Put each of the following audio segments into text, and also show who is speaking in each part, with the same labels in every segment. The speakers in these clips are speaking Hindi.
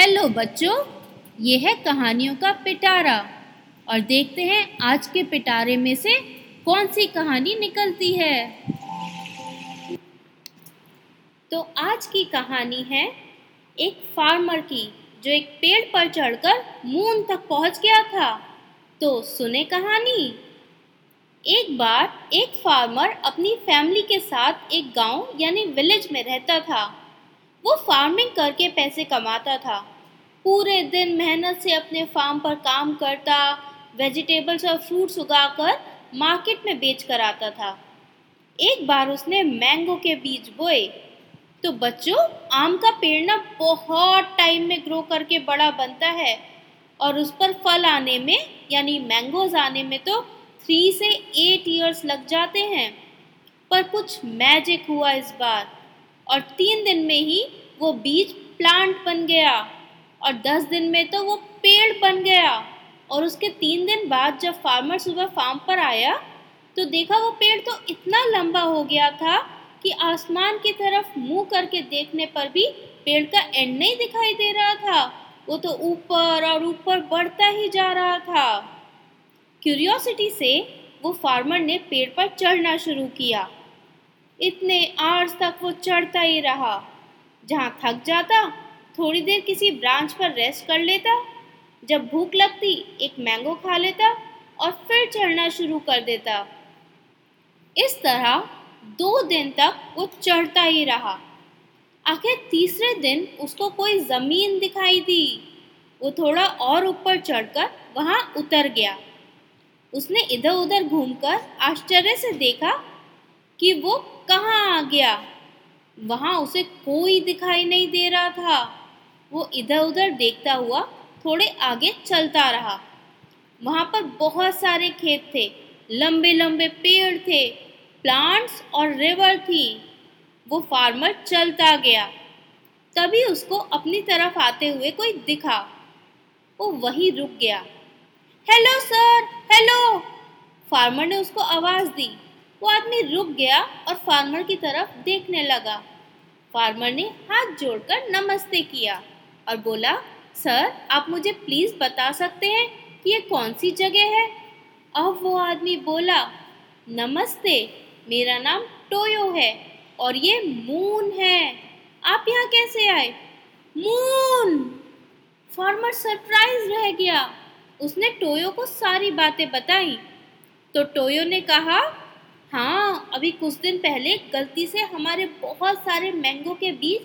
Speaker 1: हेलो बच्चों, ये है कहानियों का पिटारा। और देखते हैं आज के पिटारे में से कौन सी कहानी निकलती है। तो आज की कहानी है एक फार्मर की, जो एक पेड़ पर चढ़कर मून तक पहुँच गया था। तो सुने कहानी? एक बार एक फार्मर अपनी फैमिली के साथ एक गाँव, यानी विलेज में रहता था। वो फ़ार्मिंग करके पैसे कमाता था। पूरे दिन मेहनत से अपने फार्म पर काम करता वेजिटेबल्स और फ्रूट्स उगाकर मार्केट में बेच कर आता था। एक बार उसने मैंगो के बीज बोए। तो बच्चों, आम का पेड़ ना बहुत टाइम में ग्रो करके बड़ा बनता है और उस पर फल आने में, यानी मैंगोज आने में तो थ्री से एट ईयर्स लग जाते हैं। पर कुछ मैजिक हुआ इस बार और तीन दिन में ही वो बीज प्लांट बन गया। और दस दिन में तो वो पेड़ बन गया। और उसके तीन दिन बाद जब फार्मर सुबह फार्म पर आया तो देखा वो पेड़ तो इतना लंबा हो गया था कि आसमान की तरफ़ मुँह करके देखने पर भी पेड़ का एंड नहीं दिखाई दे रहा था। वो तो ऊपर और ऊपर बढ़ता ही जा रहा था। क्यूरियोसिटी से वो फार्मर ने पेड़ पर चढ़ना शुरू किया। इतने आर्स तक वो चढ़ता ही रहा। जहाँ थक जाता थोड़ी देर किसी ब्रांच पर रेस्ट कर लेता, जब भूख लगती, एक मैंगो खा लेता और फिर चढ़ना शुरू कर देता। इस तरह दो दिन तक वो चढ़ता ही रहा। आखिर तीसरे दिन उसको कोई ज़मीन दिखाई दी। वो थोड़ा और ऊपर चढ़कर वहाँ उतर गया। उसने इधर उधर घूमकर आश्चर्य से देखा कि वो कहाँ आ गया। वहाँ उसे कोई दिखाई नहीं दे रहा था। वो इधर उधर देखता हुआ थोड़े आगे चलता रहा। वहाँ पर बहुत सारे खेत थे लंबे लंबे पेड़ थे प्लांट्स और रिवर थी। वो फार्मर चलता गया। तभी उसको अपनी तरफ़ आते हुए कोई दिखा। वो वहीं रुक गया। हेलो सर हेलो फार्मर ने उसको आवाज़ दी। वो आदमी रुक गया और फार्मर की तरफ़ देखने लगा। फार्मर ने हाथ जोड़कर नमस्ते किया। और बोला, सर, आप मुझे प्लीज़ बता सकते हैं कि ये कौन सी जगह है? अब वो आदमी बोला, नमस्ते, मेरा नाम टोयो है और ये मून है। आप यहाँ कैसे आए? मून! फार्मर सरप्राइज़ रह गया। उसने टोयो को सारी बातें बताई। तो टोयो ने कहा हाँ अभी कुछ दिन पहले गलती से हमारे बहुत सारे मैंगो के बीज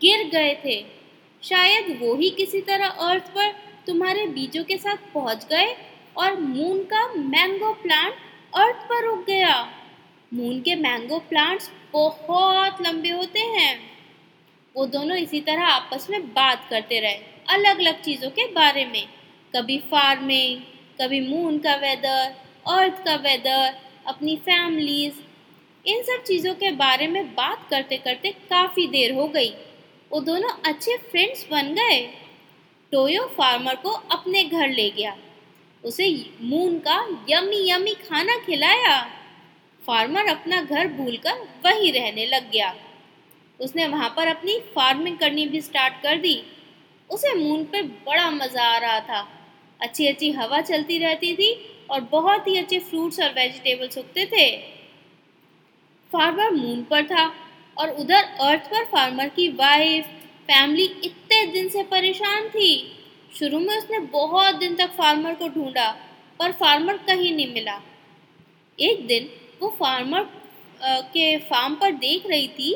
Speaker 1: गिर गए थे। शायद वो ही किसी तरह अर्थ पर तुम्हारे बीजों के साथ पहुँच गए और मून का मैंगो प्लांट अर्थ पर रुक गया। मून के मैंगो प्लांट्स बहुत लंबे होते हैं। वो दोनों इसी तरह आपस में बात करते रहे अलग अलग चीज़ों के बारे में। कभी फ़ार्मिंग कभी मून का वेदर अर्थ का वेदर अपनी फैमिलीज़ इन सब चीज़ों के बारे में बात करते करते काफ़ी देर हो गई। वो दोनों अच्छे फ्रेंड्स बन गए। टोयो फार्मर को अपने घर ले गया। उसे मून का यमी यमी खाना खिलाया। फार्मर अपना घर भूलकर वहीं रहने लग गया। उसने वहाँ पर अपनी फ़ार्मिंग करनी भी स्टार्ट कर दी। उसे मून पे बड़ा मज़ा आ रहा था। अच्छी अच्छी हवा चलती रहती थी और बहुत ही अच्छे फ्रूट्स और वेजिटेबल्स उगते थे। फार्मर मून पर था। और उधर अर्थ पर फार्मर की वाइफ फैमिली इतने दिन से परेशान थी। शुरू में उसने बहुत दिन तक फार्मर को ढूंढा, पर फार्मर कहीं नहीं मिला। एक दिन वो फार्मर के फार्म पर देख रही थी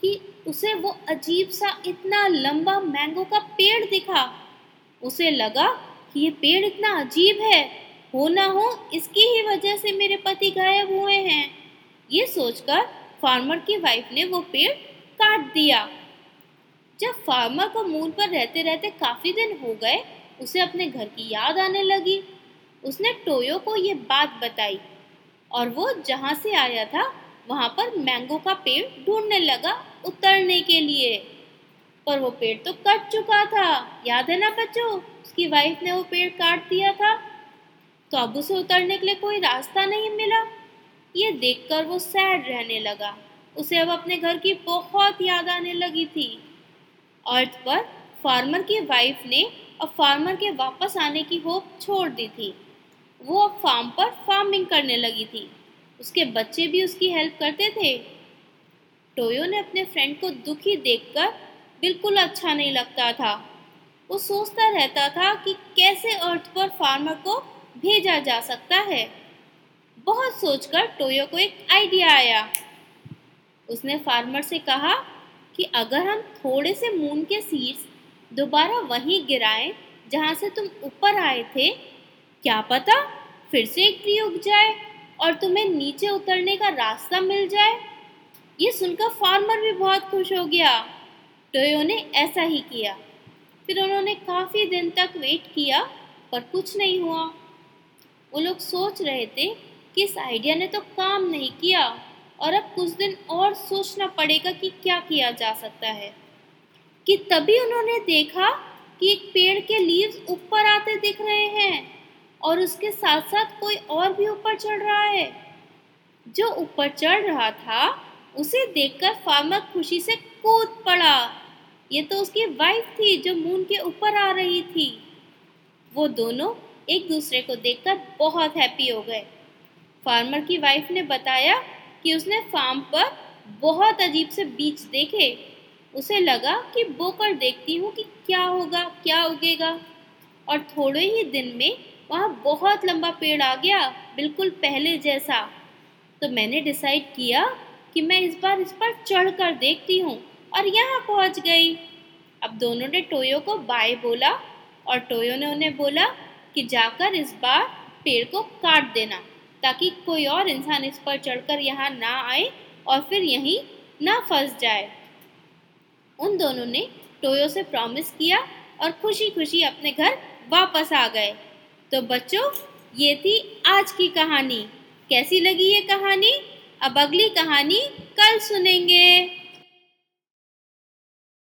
Speaker 1: कि उसे वो अजीब सा इतना लंबा मैंगो का पेड़ दिखा। उसे लगा कि ये पेड़ इतना अजीब है, हो ना हो इसकी ही वजह से मेरे पति गायब हुए हैं। ये सोचकर फार्मर की वाइफ ने वो पेड़ काट दिया। जब फार्मर को मून पर रहते रहते काफ़ी दिन हो गए, उसे अपने घर की याद आने लगी। उसने टोयो को ये बात बताई और वो जहाँ से आया था, वहाँ पर मैंगो का पेड़ ढूँढने लगा उतरने के लिए। पर वो पेड़ तो कट चुका था, याद है ना बच्चों? उसकी वाइफ ने वो पेड़ काट दिया था। तो अब उसे उतरने के लिए कोई रास्ता नहीं मिला। ये देखकर वो सैड रहने लगा। उसे अब अपने घर की बहुत याद आने लगी थी। अर्थ पर फार्मर की वाइफ ने अब फार्मर के वापस आने की होप छोड़ दी थी। वो अब फार्म पर फ़ार्मिंग करने लगी थी। उसके बच्चे भी उसकी हेल्प करते थे। टोयो ने अपने फ्रेंड को दुखी देखकर बिल्कुल अच्छा नहीं लगता था। वो सोचता रहता था कि कैसे अर्थ पर फार्मर को भेजा जा सकता है। बहुत सोचकर टोयो को एक आइडिया आया। उसने फार्मर से कहा कि अगर हम थोड़े से मून के सीड्स दोबारा वहीं गिराएँ जहाँ से तुम ऊपर आए थे, क्या पता फिर से एक ट्री उग जाए और तुम्हें नीचे उतरने का रास्ता मिल जाए। ये सुनकर फार्मर भी बहुत खुश हो गया। टोयो ने ऐसा ही किया। फिर उन्होंने काफ़ी दिन तक वेट किया, पर कुछ नहीं हुआ। वो लोग सोच रहे थे कि इस आइडिया ने तो काम नहीं किया और अब कुछ दिन और सोचना पड़ेगा कि क्या किया जा सकता है। कि तभी उन्होंने देखा कि एक पेड़ के लीव्स ऊपर आते दिख रहे हैं और उसके साथ साथ कोई और भी ऊपर चढ़ रहा है। जो ऊपर चढ़ रहा था, उसे देखकर फार्मर खुशी से कूद पड़ा। ये तो उसकी वाइफ थी जो मून के ऊपर आ रही थी। वो दोनों एक दूसरे को देखकर बहुत हैप्पी हो गए। फार्मर की वाइफ ने बताया कि उसने फार्म पर बहुत अजीब से बीज देखे। उसे लगा कि बोकर देखती हूँ कि क्या होगा, क्या उगेगा। और थोड़े ही दिन में वहाँ बहुत लंबा पेड़ आ गया, बिल्कुल पहले जैसा। तो मैंने डिसाइड किया कि मैं इस बार इस पर चढ़ कर देखती हूँ और यहाँ पहुँच गई। अब दोनों ने टोयो को बाय बोला और टोयो ने उन्हें बोला कि जाकर इस बार पेड़ को काट देना। ताकि कोई और इंसान इस पर चढ़कर यहाँ ना आए और फिर यहीं ना फंस जाए। उन दोनों ने टोयो से प्रॉमिस किया और खुशी खुशी अपने घर वापस आ गए। तो बच्चों, ये थी आज की कहानी। कैसी लगी ये कहानी? अब अगली कहानी कल सुनेंगे।